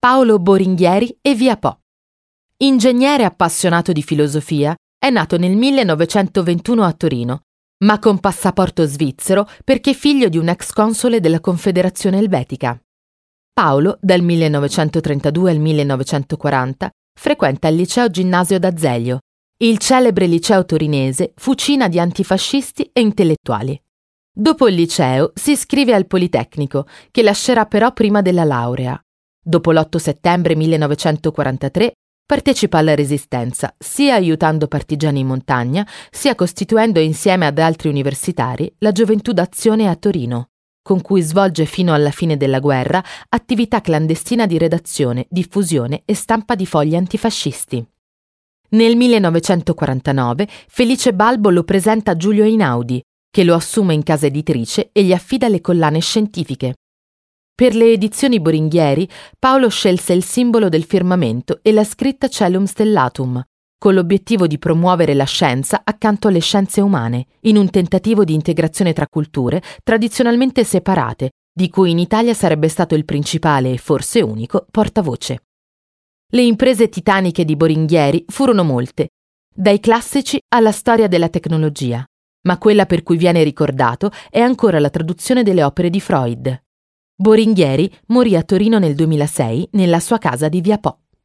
Paolo Boringhieri e via Po. Ingegnere appassionato di filosofia, è nato nel 1921 a Torino, ma con passaporto svizzero perché figlio di un ex console della Confederazione Elvetica. Paolo, dal 1932 al 1940, frequenta il liceo ginnasio d'Azeglio, il celebre liceo torinese fucina di antifascisti e intellettuali. Dopo il liceo si iscrive al Politecnico, che lascerà però prima della laurea. Dopo l'8 settembre 1943 partecipa alla Resistenza, sia aiutando partigiani in montagna, sia costituendo insieme ad altri universitari la Gioventù d'Azione a Torino, con cui svolge fino alla fine della guerra attività clandestina di redazione, diffusione e stampa di fogli antifascisti. Nel 1949 Felice Balbo lo presenta a Giulio Einaudi, che lo assume in casa editrice e gli affida le collane scientifiche. Per le edizioni Boringhieri, Paolo scelse il simbolo del firmamento e la scritta Celum Stellatum, con l'obiettivo di promuovere la scienza accanto alle scienze umane, in un tentativo di integrazione tra culture tradizionalmente separate, di cui in Italia sarebbe stato il principale e forse unico portavoce. Le imprese titaniche di Boringhieri furono molte, dai classici alla storia della tecnologia, ma quella per cui viene ricordato è ancora la traduzione delle opere di Freud. Boringhieri morì a Torino nel 2006 nella sua casa di Via Po.